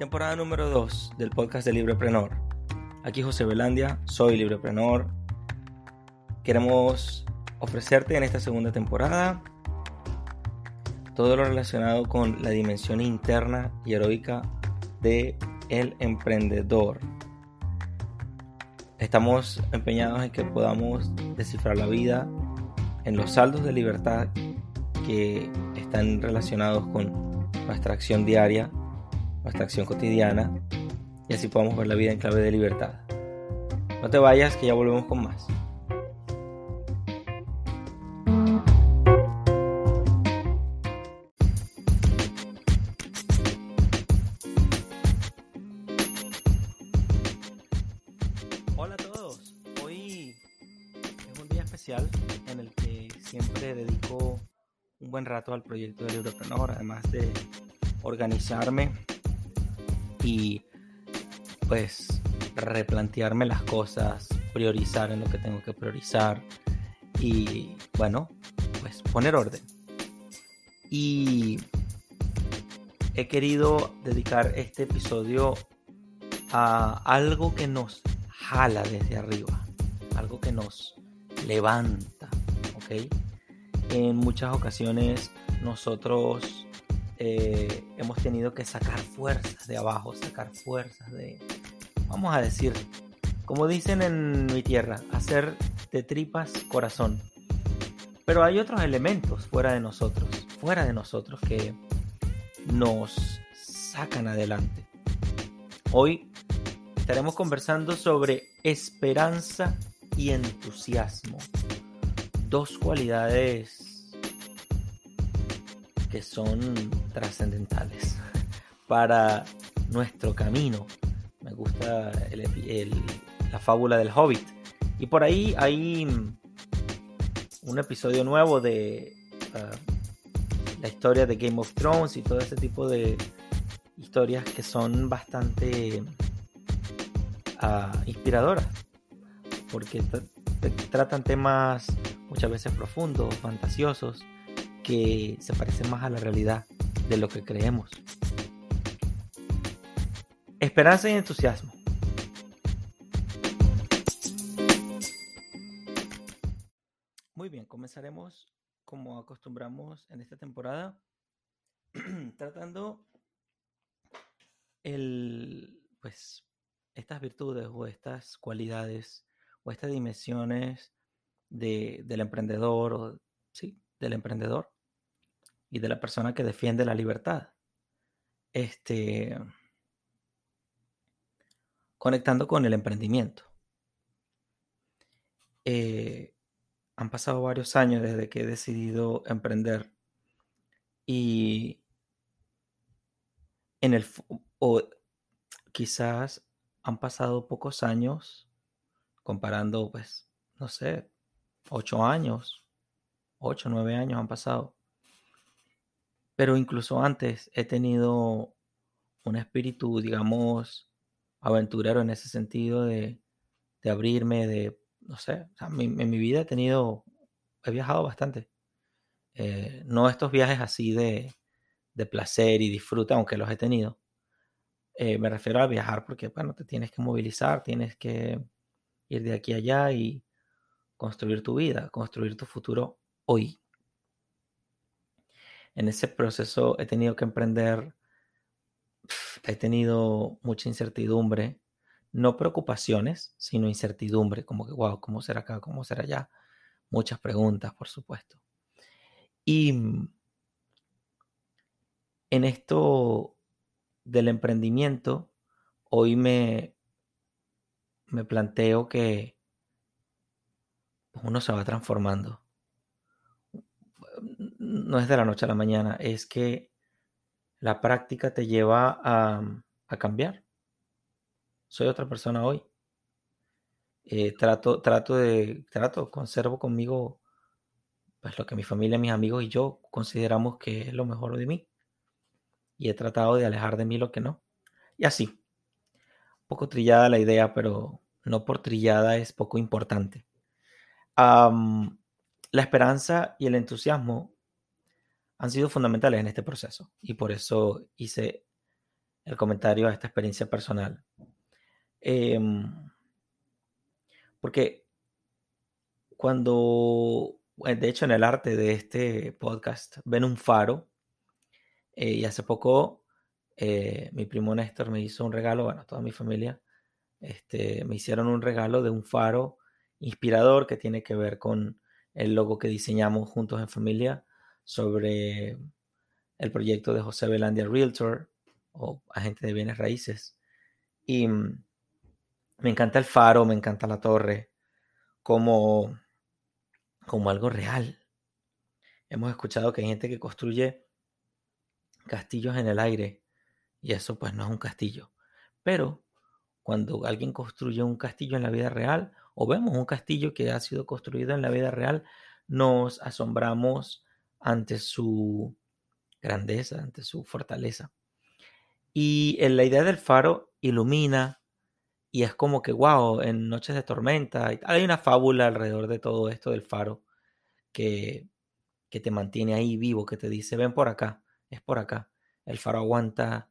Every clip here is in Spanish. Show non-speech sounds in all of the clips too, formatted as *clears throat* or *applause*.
Temporada número 2 del podcast de Libreprenor. Aquí José Belandia, soy Libreprenor. Queremos ofrecerte en esta segunda temporada todo lo relacionado con la dimensión interna y heroica de emprendedor. Estamos empeñados en que podamos descifrar la vida en los saldos de libertad que están relacionados con nuestra acción diaria, nuestra acción cotidiana, y así podamos ver la vida en clave de libertad. No te vayas, que ya volvemos con más. Hola a todos, hoy es un día especial en el que siempre dedico un buen rato al proyecto del Libreprenor, además de organizarme y pues replantearme las cosas, priorizar en lo que tengo que priorizar y bueno, pues poner orden. Y he querido dedicar este episodio a algo que nos jala desde arriba, algo que nos levanta, ¿ok? En muchas ocasiones nosotros eh, hemos tenido que sacar fuerzas de abajo, sacar fuerzas de, vamos a decir, como dicen en mi tierra, hacer de tripas corazón. Pero hay otros elementos fuera de nosotros, fuera de nosotros que nos sacan adelante. Hoy estaremos conversando sobre esperanza y entusiasmo. Dos cualidades que son trascendentales para nuestro camino. Me gusta el- la fábula del hobbit. Y por ahí hay un episodio nuevo de ah, la historia de Game of Thrones y todo ese tipo de historias que son bastante ah, inspiradoras. Porque tra- tra- tratan temas muchas veces profundos, fantasiosos, que se parecen más a la realidad de lo que creemos. Esperanza y entusiasmo. Muy bien, comenzaremos como acostumbramos en esta temporada, *clears throat* tratando el, pues, estas virtudes o estas cualidades o estas dimensiones de, del emprendedor o sí, del emprendedor y de la persona que defiende la libertad. Este, conectando con el emprendimiento. Eh, han pasado varios años desde que he decidido emprender y en el o quizás han pasado pocos años comparando pues no sé ocho años ocho nueve años han pasado pero incluso antes he tenido un espíritu digamos aventurero en ese sentido de, de abrirme de no sé en mi vida he tenido he viajado bastante Eh, no estos viajes así de, de placer y disfrute aunque los he tenido eh, me refiero a viajar porque, bueno, te tienes que movilizar, tienes que ir de aquí a allá y construir tu vida, construir tu futuro hoy. En ese proceso he tenido que emprender, he tenido mucha incertidumbre, no preocupaciones, sino incertidumbre, como que, wow, ¿cómo será acá? ¿Cómo será allá? Muchas preguntas, por supuesto. Y mm, en esto del emprendimiento, hoy me, me planteo que uno se va transformando. No es de la noche a la mañana, es que la práctica te lleva a, a cambiar. Soy otra persona hoy. Eh, trato, trato de, trato, conservo conmigo pues lo que mi familia, mis amigos y yo consideramos que es lo mejor de mí. Y he tratado de alejar de mí lo que no. Y así. Un poco trillada la idea, pero no por trillada es poco importante. Am, la esperanza y el entusiasmo han sido fundamentales en este proceso y por eso hice el comentario a esta experiencia personal. Em, porque cuando, eh, de hecho en el arte de este podcast, ven un faro, eh, y hace poco eh, mi primo Néstor me hizo un regalo, bueno, toda mi familia, este, me hicieron un regalo de un faro inspirador que tiene que ver con el logo que diseñamos juntos en familia sobre el proyecto de José Belandia Realtor o agente de bienes raíces. Y mm, me encanta el faro, me encanta la torre, como, como algo real. Hemos escuchado que hay gente que construye castillos en el aire y eso pues no es un castillo. Pero cuando alguien construye un castillo en la vida real o vemos un castillo que ha sido construido en la vida real, nos asombramos ante su grandeza, ante su fortaleza. Y en la idea del faro ilumina y es como que, wow, en noches de tormenta, hay una fábula alrededor de todo esto del faro que, que te mantiene ahí vivo, que te dice, ven por acá, es por acá. El faro aguanta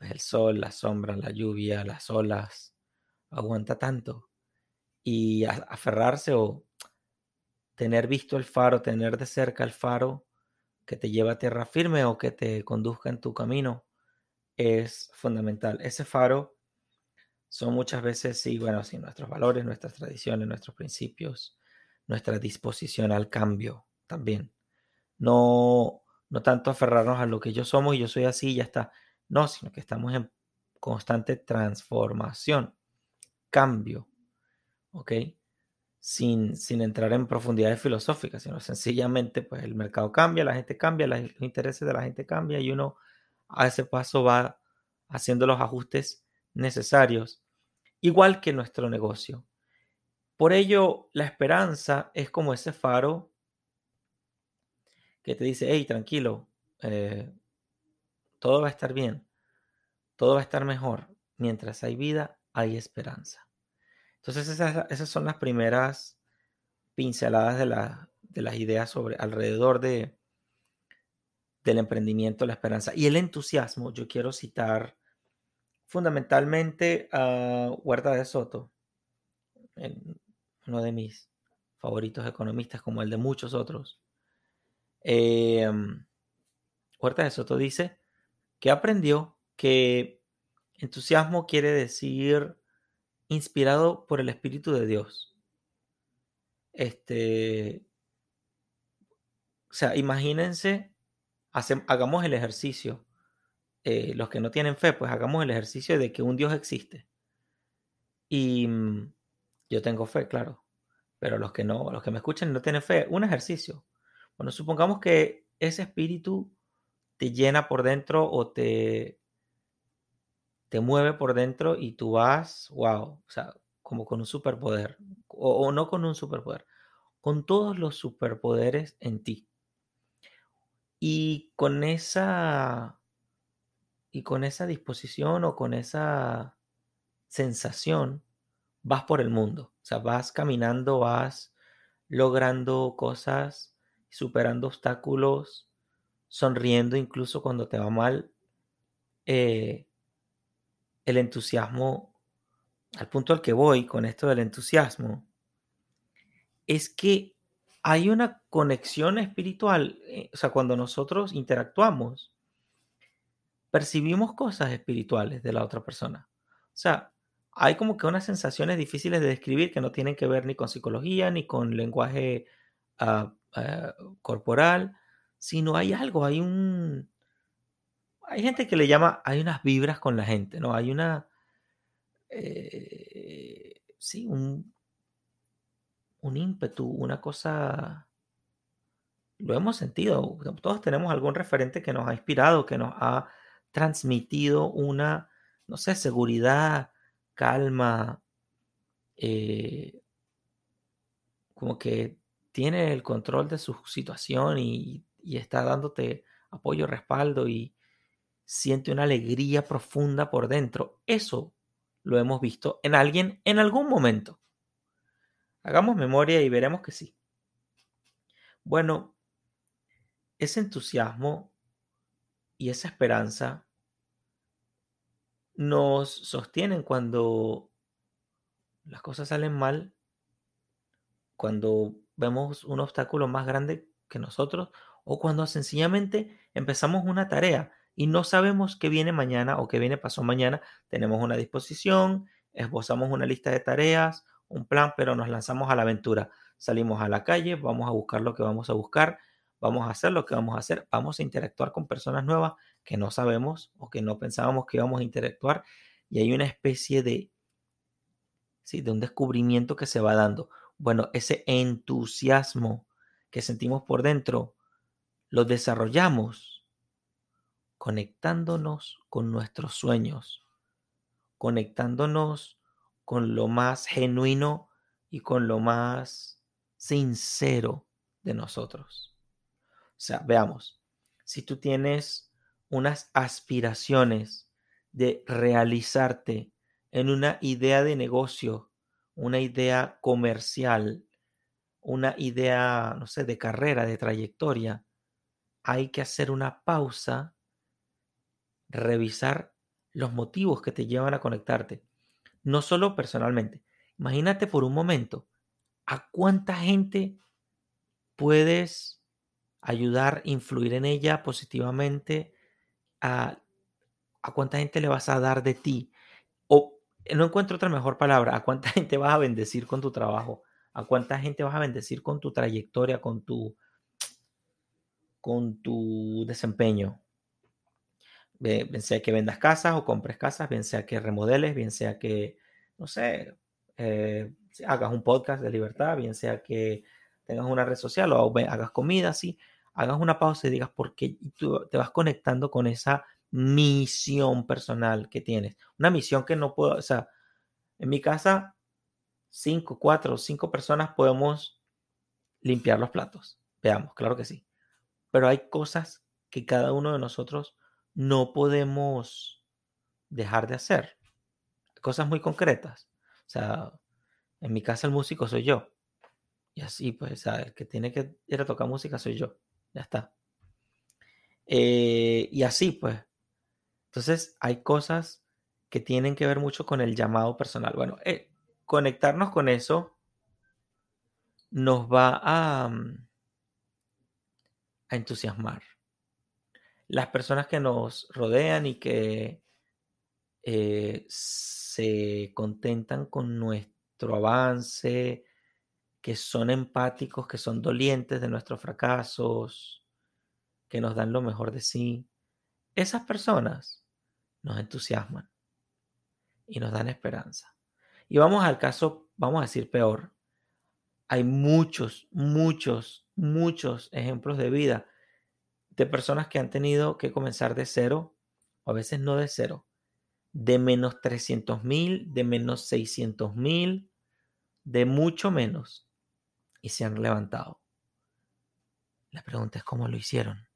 el sol, la sombra, la lluvia, las olas, aguanta tanto. Y aferrarse o tener visto el faro, tener de cerca el faro que te lleva a tierra firme o que te conduzca en tu camino, es fundamental. Ese faro son muchas veces, sí, bueno, sí, nuestros valores, nuestras tradiciones, nuestros principios, nuestra disposición al cambio también. No, no tanto aferrarnos a lo que yo somos y yo soy así y ya está. No, sino que estamos en constante transformación, cambio, ¿ok? Sin, sin entrar en profundidades filosóficas, sino sencillamente, pues el mercado cambia, la gente cambia, los intereses de la gente cambian y uno a ese paso va haciendo los ajustes necesarios, igual que nuestro negocio. Por ello, la esperanza es como ese faro que te dice, hey, tranquilo, eh, todo va a estar bien, todo va a estar mejor. Mientras hay vida, hay esperanza. Entonces esas, son las primeras pinceladas de, de las ideas sobre alrededor de, del emprendimiento, la esperanza y el entusiasmo. Yo quiero citar fundamentalmente a Huerta de Soto, uno de mis favoritos economistas, como el de muchos otros. Em, Huerta de Soto dice que aprendió que entusiasmo quiere decir inspirado por el Espíritu de Dios. Este, o sea, imagínense, hagamos el ejercicio eh, los que no tienen fe, pues hagamos el ejercicio de que un Dios existe. Y mm, yo tengo fe, claro. Pero los que no, los que me escuchan no tienen fe, un ejercicio. Bueno, supongamos que ese espíritu te llena por dentro o te, te mueve por dentro y tú vas, wow, o sea, como con un superpoder. o no con un superpoder, con todos los superpoderes en ti. Y con esa y con esa disposición o con esa sensación vas por el mundo. O sea, vas caminando, vas logrando cosas, superando obstáculos, sonriendo incluso cuando te va mal. Eh, el entusiasmo, al punto al que voy con esto del entusiasmo, es que hay una conexión espiritual. Eh, o sea, cuando nosotros interactuamos, percibimos cosas espirituales de la otra persona. O sea, hay como que unas sensaciones difíciles de describir que no tienen que ver ni con psicología ni con lenguaje ah, ah, corporal, sino hay algo, hay un... Hay gente que le llama, hay unas vibras con la gente, ¿no? Hay una... Eh, sí, un, un ímpetu, una cosa... Lo hemos sentido, todos tenemos algún referente que nos ha inspirado, que nos ha transmitido una, no sé, seguridad, calma, eh, como que tiene el control de su situación y, y está dándote apoyo, respaldo y siente una alegría profunda por dentro. Eso lo hemos visto en alguien en algún momento. Hagamos memoria y veremos que sí. Bueno, ese entusiasmo y esa esperanza nos sostienen cuando las cosas salen mal, cuando vemos un obstáculo más grande que nosotros o cuando sencillamente empezamos una tarea y no sabemos qué viene mañana o qué viene pasó mañana, tenemos una disposición, esbozamos una lista de tareas, un plan, pero nos lanzamos a la aventura. Salimos a la calle, vamos a buscar lo que vamos a buscar, vamos a hacer lo que vamos a hacer, vamos a interactuar con personas nuevas que no sabemos o que no pensábamos que íbamos a interactuar y hay una especie de, sí, de un descubrimiento que se va dando. Bueno, ese entusiasmo que sentimos por dentro lo desarrollamos conectándonos con nuestros sueños, conectándonos con lo más genuino y con lo más sincero de nosotros. O sea, veamos, si tú tienes unas aspiraciones de realizarte en una idea de negocio, una idea comercial, una idea, no sé, de carrera, de trayectoria, hay que hacer una pausa, revisar los motivos que te llevan a conectarte. No solo personalmente. Imagínate por un momento a cuánta gente puedes ayudar, influir en ella positivamente, a, cuánta gente le vas a dar de ti. O no encuentro otra mejor palabra, a cuánta *laughs* gente vas a bendecir con tu trabajo, a cuánta gente vas a bendecir con tu trayectoria, con tu, con tu desempeño. Bien sea que vendas casas o compres casas, bien sea que remodeles, bien sea que, no sé, eh, hagas un podcast de libertad, bien sea que tengas una red social o hagas comida, así, hagas una pausa y digas por qué tú te vas conectando con esa misión personal que tienes. Una misión que no puedo, o sea, en mi casa, cinco, cuatro, cinco personas podemos limpiar los platos. Veamos, claro que sí. Pero hay cosas que cada uno de nosotros no podemos dejar de hacer. Cosas muy concretas. O sea, en mi casa el músico soy yo. Y así, pues, el que tiene que ir a tocar música soy yo. Ya está. Eh, y así, pues. Entonces, hay cosas que tienen que ver mucho con el llamado personal. Bueno, eh, conectarnos con eso nos va a, mm, a entusiasmar. Las personas que nos rodean y que eh, se contentan con nuestro avance, que son empáticos, que son dolientes de nuestros fracasos, que nos dan lo mejor de sí, esas personas nos entusiasman y nos dan esperanza. Y vamos al caso, vamos a decir peor. Hay muchos, muchos, muchos ejemplos de vida de personas que han tenido que comenzar de cero, o a veces no de cero, de menos 300 mil, de menos 600 mil, de mucho menos, y se han levantado. La pregunta es cómo lo hicieron.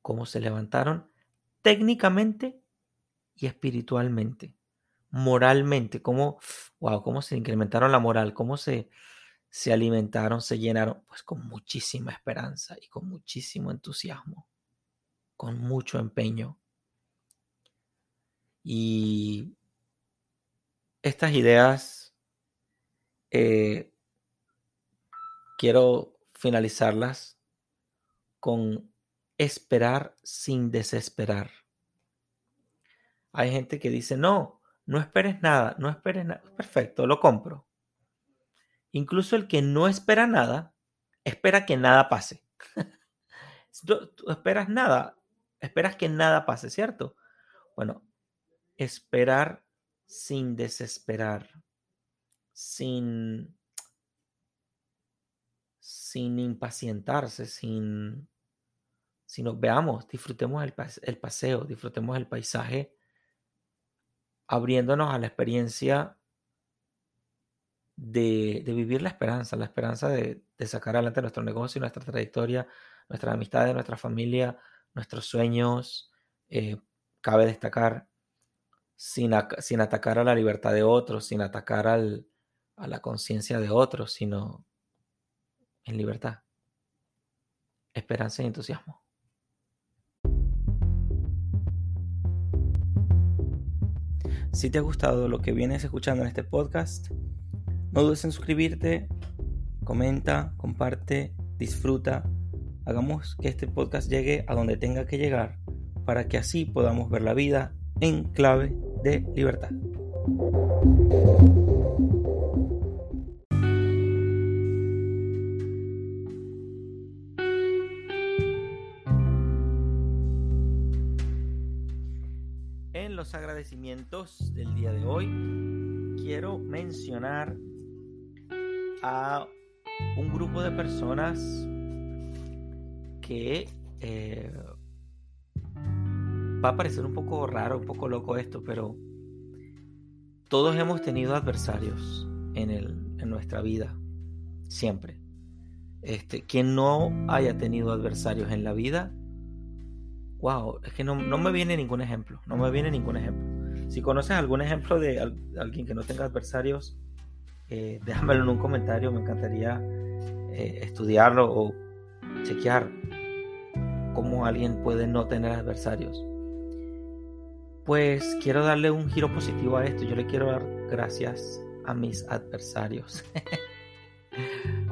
¿Cómo se levantaron? Técnicamente y espiritualmente, moralmente, cómo, wow, cómo se incrementaron la moral, cómo se, se alimentaron, se llenaron, pues con muchísima esperanza y con muchísimo entusiasmo, con mucho empeño. Y estas ideas eh, quiero finalizarlas con esperar sin desesperar. Hay gente que dice, no, no esperes nada, no esperes nada. Perfecto, lo compro. Incluso el que no espera nada, espera que nada pase. tú, tú esperas nada, esperas que nada pase, ¿cierto? Bueno, esperar sin desesperar sin, sin impacientarse, sin, sino veamos, disfrutemos el, el paseo, disfrutemos el paisaje, abriéndonos a la experiencia de, vivir la esperanza, la esperanza de, sacar adelante nuestro negocio, nuestra trayectoria, nuestras amistades, nuestra familia, nuestros sueños. Eh, cabe destacar, sin, sin, atacar a la libertad de otros, sin atacar al, a la conciencia de otros, sino en libertad, esperanza y entusiasmo. Si te ha gustado lo que vienes escuchando en este podcast, no dudes en suscribirte, comenta, comparte, disfruta. Hagamos que este podcast llegue a donde tenga que llegar para que así podamos ver la vida en clave de libertad. En los agradecimientos del día de hoy quiero mencionar a un grupo de personas que eh, va a parecer un poco raro, un poco loco esto, pero todos hemos tenido adversarios en, el, en nuestra vida, siempre. Este, quien no haya tenido adversarios en la vida, wow, es que no, me viene ningún ejemplo, no me viene ningún ejemplo. Si conoces algún ejemplo de alguien que no tenga adversarios, eh, déjamelo en un comentario, me encantaría eh, estudiarlo o chequear cómo alguien puede no tener adversarios. Pues quiero darle un giro positivo a esto, yo le quiero dar gracias a mis adversarios. *laughs*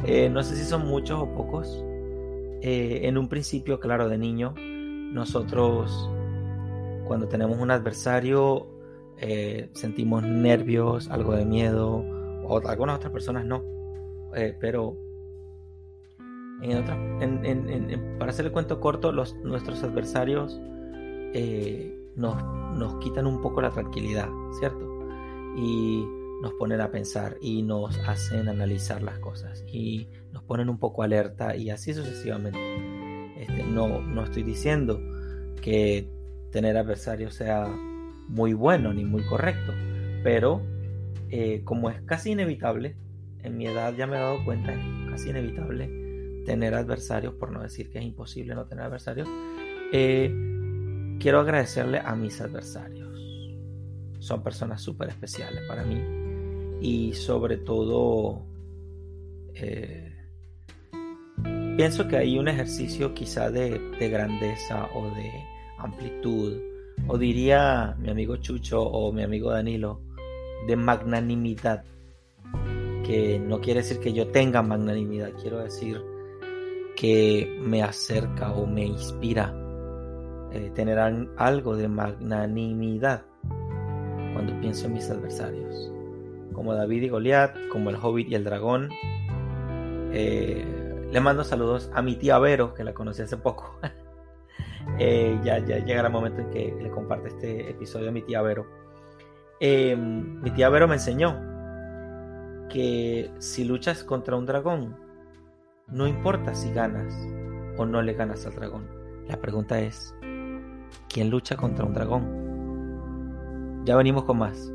Eh, no sé si son muchos o pocos. en un principio, claro, de niño, nosotros cuando tenemos un adversario sentimos nervios, algo de miedo, algunas otras personas no, eh, pero en para hacer el cuento corto, los, nuestros adversarios eh, nos, nos quitan un poco la tranquilidad, ¿cierto? Y nos ponen a pensar y nos hacen analizar las cosas y nos ponen un poco alerta y así sucesivamente. Este, no, no estoy diciendo que tener adversarios sea muy bueno ni muy correcto, pero eh, como es casi inevitable, en mi edad ya me he dado cuenta, es casi inevitable tener adversarios, por no decir que es imposible no tener adversarios, eh, quiero agradecerle a mis adversarios. Son personas súper especiales para mí y sobre todo eh, pienso que hay un ejercicio quizá de, de grandeza o de amplitud, o diría mi amigo Chucho o mi amigo Danilo, de magnanimidad, que no quiere decir que yo tenga magnanimidad, quiero decir que me acerca o me inspira eh, tener algo de magnanimidad cuando pienso en mis adversarios, como David y Goliat, como el Hobbit y el dragón. Eh, le mando saludos a mi tía Vero, que la conocí hace poco. *laughs* Eh, ya, ya llegará el momento en que le comparte este episodio a mi tía Vero. Em, mi tía Vero me enseñó que si luchas contra un dragón, no importa si ganas o no le ganas al dragón. La pregunta es, ¿quién lucha contra un dragón? Ya venimos con más.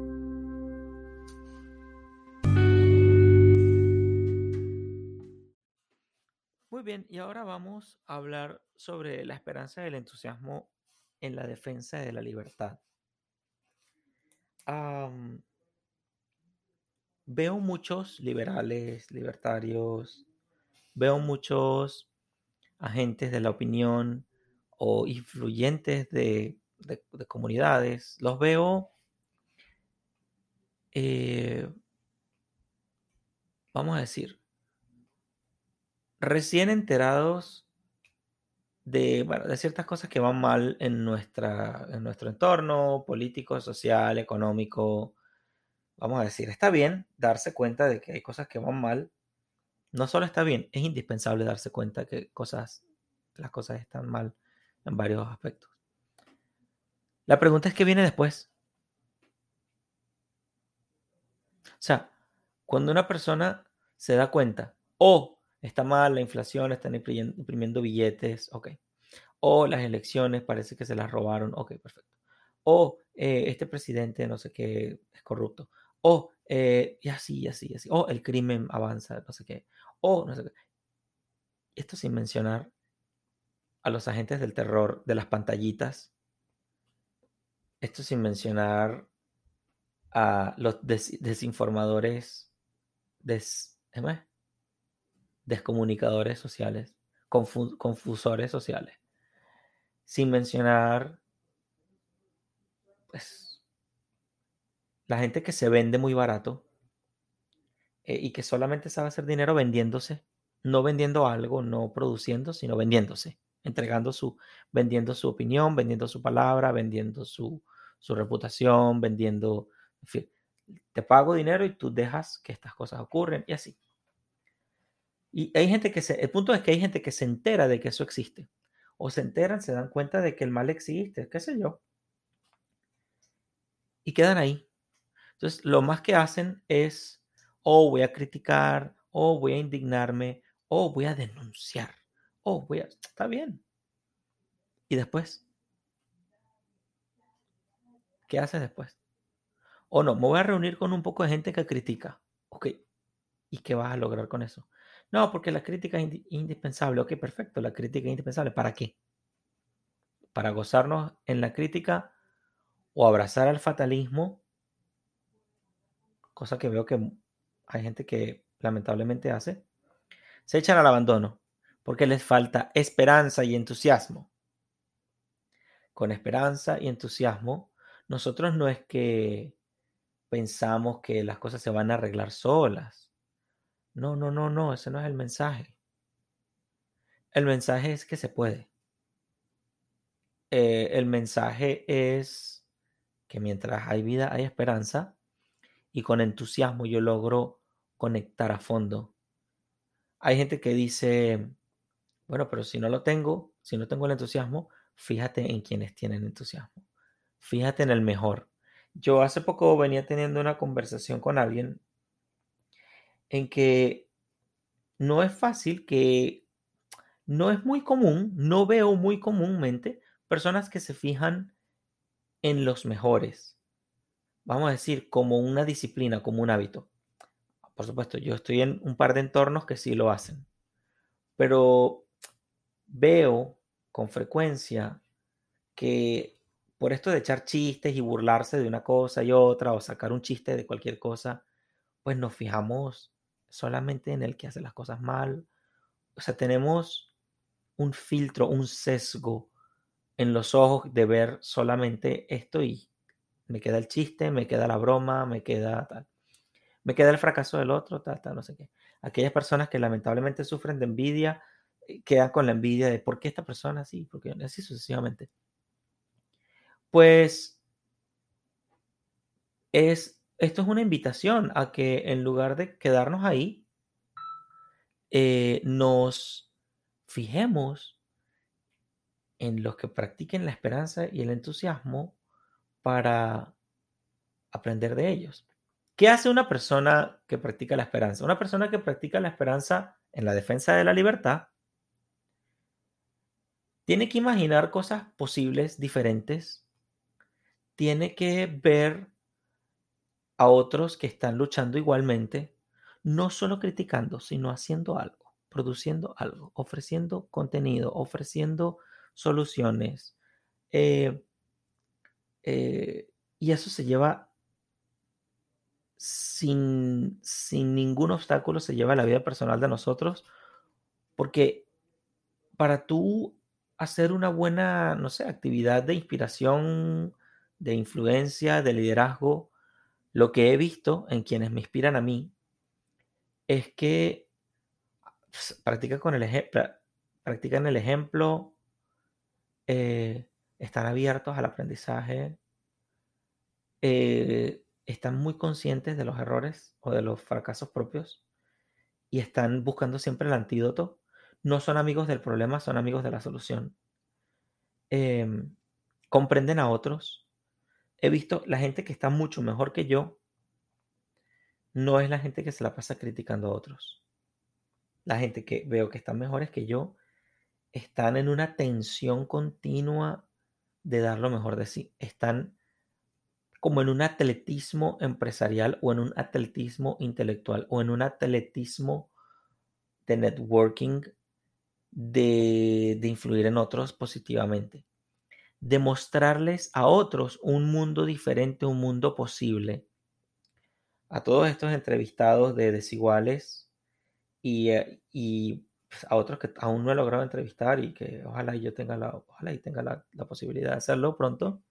Muy bien, y ahora vamos a hablar sobre la esperanza y el entusiasmo en la defensa de la libertad veo muchos liberales, libertarios, veo muchos agentes de la opinión o influyentes de, comunidades, los veo, eh, vamos a decir, recién enterados de, de ciertas cosas que van mal en, nuestra, en nuestro entorno político, social, económico. Vamos a decir, está bien darse cuenta de que hay cosas que van mal. No solo está bien, es indispensable darse cuenta que cosas, las cosas están mal en varios aspectos. La pregunta es qué viene después. O sea, cuando una persona se da cuenta, o está mal, la inflación, están imprimiendo billetes, ok. O las elecciones parece que se las robaron, ok, perfecto. O eh, este presidente no sé qué es corrupto. O eh, y así, y así, y así. O el crimen avanza, no sé qué. O no sé qué. Esto sin mencionar a los agentes del terror de las pantallitas. Esto sin mencionar a los desinformadores des, descomunicadores sociales, confusores sociales, sin mencionar pues, la gente que se vende muy barato eh, y que solamente sabe hacer dinero vendiéndose, no vendiendo algo, no produciendo, sino vendiéndose, entregando su, vendiendo su opinión, vendiendo su palabra, vendiendo su, su reputación, vendiendo, en fin, te pago dinero y tú dejas que estas cosas ocurren y así. Y hay gente que se, el punto es que hay gente que se entera de que eso existe. O se enteran, se dan cuenta de que el mal existe, qué sé yo. Y quedan ahí. Entonces, lo más que hacen es, o oh, voy a criticar, o oh, voy a indignarme, o oh, voy a denunciar, o voy a... Está bien. Y después, ¿qué haces después? O no, me voy a reunir con un poco de gente que critica. Ok. ¿Y qué vas a lograr con eso? No, porque la crítica es indispensable. Ok, perfecto, la crítica es indispensable. ¿Para qué? ¿Para gozarnos en la crítica o abrazar al fatalismo? Cosa que veo que hay gente que lamentablemente hace. Se echan al abandono porque les falta esperanza y entusiasmo. Con esperanza y entusiasmo, nosotros no es que pensamos que las cosas se van a arreglar solas no, no, no, no, ese no es el mensaje. El mensaje es que se puede. Eh, el mensaje es que mientras hay vida hay esperanza y con entusiasmo yo logro conectar a fondo. Hay gente que dice, bueno, pero si no lo tengo, si no tengo el entusiasmo, fíjate en quienes tienen entusiasmo. Fíjate en el mejor. Yo hace poco venía teniendo una conversación con alguien en que no es fácil que no es muy común, no veo muy comúnmente personas que se fijan en los mejores. Vamos a decir, como una disciplina, como un hábito. Por supuesto, yo estoy en un par de entornos que sí lo hacen. Pero veo con frecuencia que por esto de echar chistes y burlarse de una cosa y otra o sacar un chiste de cualquier cosa, pues nos fijamos solamente en el que hace las cosas mal. O sea, tenemos un filtro, un sesgo en los ojos de ver solamente esto y me queda el chiste, me queda la broma, me queda tal. Me queda el fracaso del otro, tal, tal, no sé qué. Aquellas personas que lamentablemente sufren de envidia, eh, quedan con la envidia de por qué esta persona así, porque así sucesivamente. Pues es esto es una invitación a que en lugar de quedarnos ahí, eh, nos fijemos en los que practiquen la esperanza y el entusiasmo para aprender de ellos. ¿Qué hace una persona que practica la esperanza? Una persona que practica la esperanza en la defensa de la libertad tiene que imaginar cosas posibles, diferentes, tiene que ver a otros que están luchando igualmente, no solo criticando, sino haciendo algo, produciendo algo, ofreciendo contenido, ofreciendo soluciones. Eh, eh, y eso se lleva sin, sin ningún obstáculo, se lleva a la vida personal de nosotros, porque para tú hacer una buena, no sé, actividad de inspiración, de influencia, de liderazgo, lo que he visto en quienes me inspiran a mí es que practican, con el, practican el ejemplo, eh, están abiertos al aprendizaje, eh, están muy conscientes de los errores o de los fracasos propios y están buscando siempre el antídoto. No son amigos del problema, son amigos de la solución. Em, comprenden a otros, he visto la gente que está mucho mejor que yo, no es la gente que se la pasa criticando a otros. La gente que veo que están mejores que yo, están en una tensión continua de dar lo mejor de sí. Están como en un atletismo empresarial o en un atletismo intelectual o en un atletismo de networking de, de influir en otros positivamente demostrarles a otros un mundo diferente, un mundo posible. A todos estos entrevistados de desiguales y, eh, y pues, a otros que aún no he logrado entrevistar y que ojalá yo tenga la, ojalá y tenga la, la posibilidad de hacerlo pronto,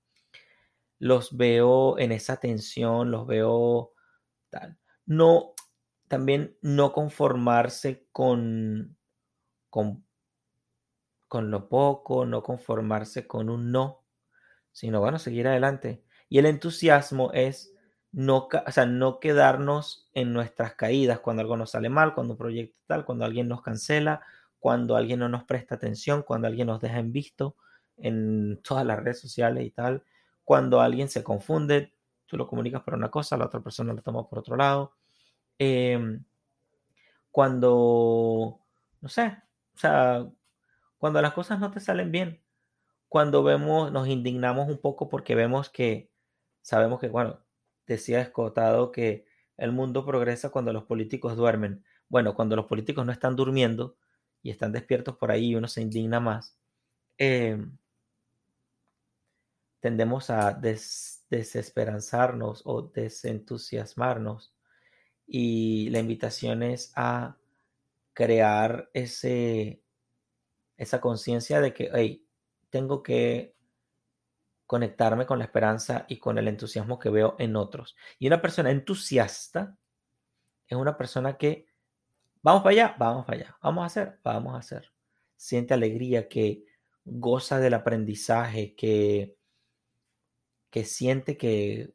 los veo en esa tensión, los veo tal. No, también no conformarse con, con, con lo poco, no conformarse con un no, sino bueno, seguir adelante. Y el entusiasmo es no, o sea, no quedarnos en nuestras caídas cuando algo nos sale mal, cuando un proyecto tal, cuando alguien nos cancela, cuando alguien no nos presta atención, cuando alguien nos deja en visto en todas las redes sociales y tal, cuando alguien se confunde, tú lo comunicas por una cosa, la otra persona lo toma por otro lado. Em, cuando, no sé, o sea, cuando las cosas no te salen bien, cuando vemos, nos indignamos un poco porque vemos que, sabemos que, bueno, decía Escotado que el mundo progresa cuando los políticos duermen. Bueno, cuando los políticos no están durmiendo y están despiertos por ahí y uno se indigna más, em, tendemos a desesperanzarnos o desentusiasmarnos. Y la invitación es a crear ese, esa conciencia de que, hey, tengo que conectarme con la esperanza y con el entusiasmo que veo en otros. Y una persona entusiasta es una persona que, vamos para allá, vamos para allá, vamos a hacer, vamos a hacer. Siente alegría, que goza del aprendizaje, que, que siente que,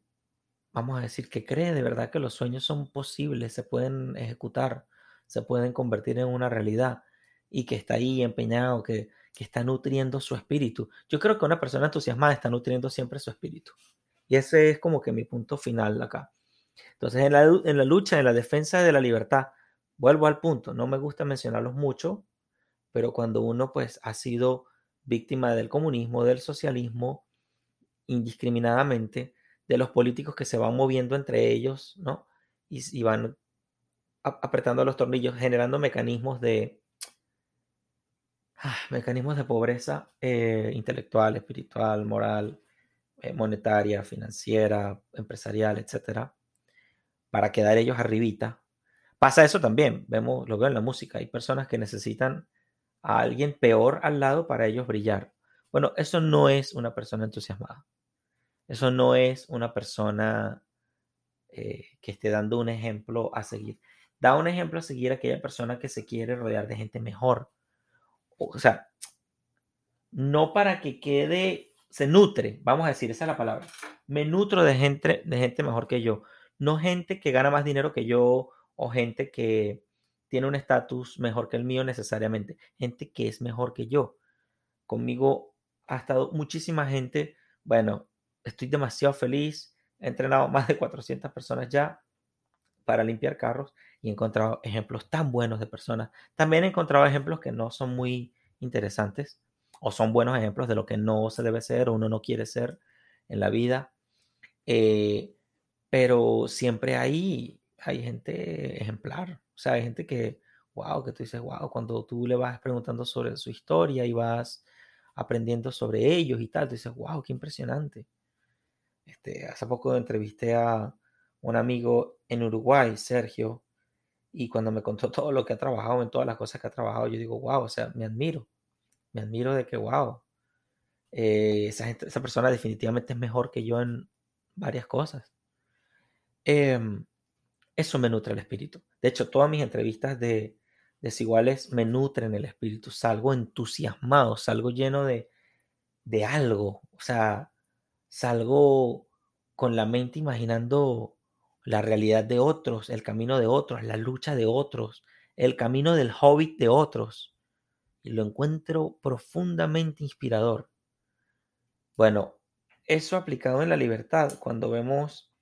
vamos a decir, que cree de verdad que los sueños son posibles, se pueden ejecutar, se pueden convertir en una realidad y que está ahí empeñado, que, que está nutriendo su espíritu. Yo creo que una persona entusiasmada está nutriendo siempre su espíritu. Y ese es como que mi punto final acá. Entonces, en la, en la lucha, en la defensa de la libertad, vuelvo al punto, no me gusta mencionarlos mucho, pero cuando uno pues ha sido víctima del comunismo, del socialismo, indiscriminadamente, de los políticos que se van moviendo entre ellos, ¿no? Y, y van apretando los tornillos, generando mecanismos de, Ah, mecanismos de pobreza eh, intelectual, espiritual, moral, eh, monetaria, financiera, empresarial, etcétera, para quedar ellos arribita. Pasa eso también, vemos, lo veo en la música, hay personas que necesitan a alguien peor al lado para ellos brillar. Bueno, eso no es una persona entusiasmada. Eso no es una persona eh, que esté dando un ejemplo a seguir. Da un ejemplo a seguir a aquella persona que se quiere rodear de gente mejor, o sea, no para que quede, se nutre, vamos a decir, esa es la palabra. Me nutro de gente, de gente mejor que yo, no gente que gana más dinero que yo o gente que tiene un estatus mejor que el mío necesariamente, gente que es mejor que yo. Conmigo ha estado muchísima gente, bueno, estoy demasiado feliz, he entrenado más de 400 personas ya para limpiar carros y he encontrado ejemplos tan buenos de personas. También he encontrado ejemplos que no son muy interesantes o son buenos ejemplos de lo que no se debe ser o uno no quiere ser en la vida. Eh, pero siempre hay, hay gente ejemplar. O sea, hay gente que, wow, que tú dices, wow, cuando tú le vas preguntando sobre su historia y vas aprendiendo sobre ellos y tal, tú dices, wow, qué impresionante. Este, hace poco entrevisté a un amigo en Uruguay, Sergio, y cuando me contó todo lo que ha trabajado, en todas las cosas que ha trabajado, yo digo, wow, o sea, me admiro. Me admiro de que, wow, eh, esa, esa persona definitivamente es mejor que yo en varias cosas. Em, eso me nutre el espíritu. De hecho, todas mis entrevistas de desiguales me nutren el espíritu. Salgo entusiasmado, salgo lleno de, de algo. O sea, salgo con la mente imaginando la realidad de otros, el camino de otros, la lucha de otros, el camino del hobbit de otros. Y lo encuentro profundamente inspirador. Bueno, eso aplicado en la libertad, cuando vemos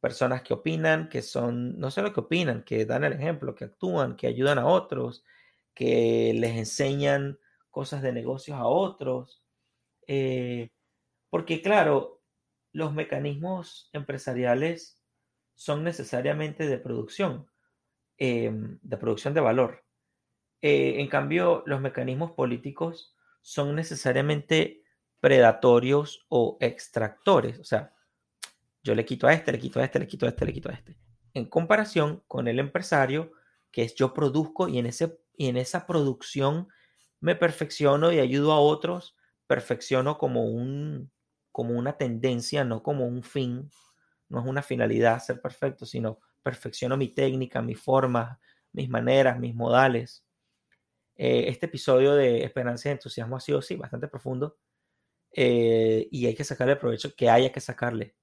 personas que opinan, que son, no solo que opinan, que dan el ejemplo, que actúan, que ayudan a otros, que les enseñan cosas de negocios a otros. Eh, porque claro, los mecanismos empresariales son necesariamente de producción, em, de producción de valor. Eh, en cambio, los mecanismos políticos son necesariamente predatorios o extractores. O sea, yo le quito a este, le quito a este, le quito a este, le quito a este. En comparación con el empresario, que es yo produzco y en, ese, y en esa producción me perfecciono y ayudo a otros, perfecciono como un, como una tendencia, no como un fin, no es una finalidad ser perfecto, sino perfecciono mi técnica, mi forma, mis maneras, mis modales. Eh, este episodio de Esperanza y Entusiasmo ha sido, sí, bastante profundo eh, y hay que sacarle provecho que haya que sacarle.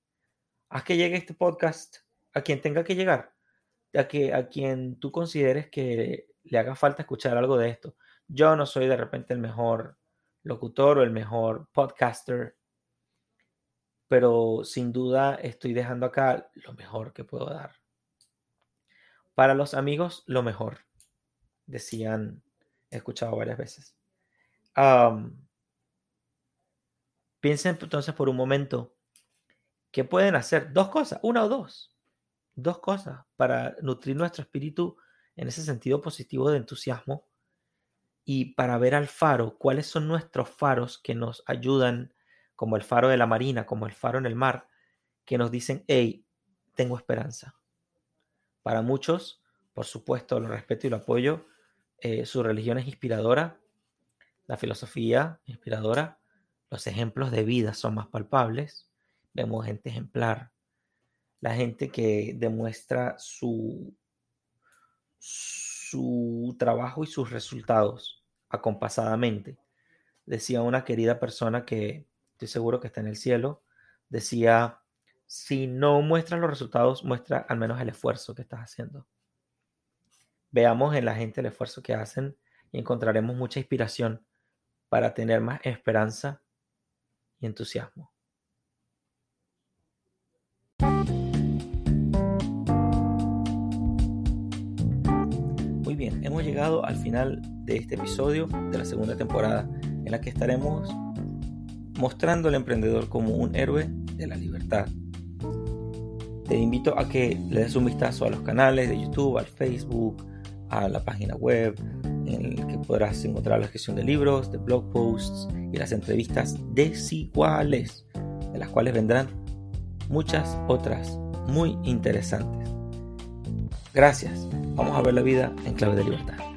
Haz que llegue este podcast a quien tenga que llegar, a, que, a quien tú consideres que le haga falta escuchar algo de esto. Yo no soy de repente el mejor locutor o el mejor podcaster, pero sin duda estoy dejando acá lo mejor que puedo dar. Para los amigos, lo mejor, decían, he escuchado varias veces. piensen entonces por un momento, ¿qué pueden hacer? Dos cosas, una o dos. Dos cosas para nutrir nuestro espíritu en ese sentido positivo de entusiasmo y para ver al faro, cuáles son nuestros faros que nos ayudan, como el faro de la marina, como el faro en el mar, que nos dicen, hey, tengo esperanza. Para muchos, por supuesto, lo respeto y lo apoyo, eh, su religión es inspiradora, la filosofía inspiradora, los ejemplos de vida son más palpables, vemos gente ejemplar, la gente que demuestra su su trabajo y sus resultados acompasadamente. Decía una querida persona que estoy seguro que está en el cielo, decía, si no muestras los resultados, muestra al menos el esfuerzo que estás haciendo. Veamos en la gente el esfuerzo que hacen y encontraremos mucha inspiración para tener más esperanza y entusiasmo. bien, hemos llegado al final de este episodio de la segunda temporada, en la que estaremos mostrando al emprendedor como un héroe de la libertad. Te invito a que le des un vistazo a los canales de YouTube, al Facebook, a la página web, en el que podrás encontrar la gestión de libros, de blog posts y las entrevistas desiguales, de las cuales vendrán muchas otras muy interesantes. Gracias. Vamos a ver la vida en clave de libertad.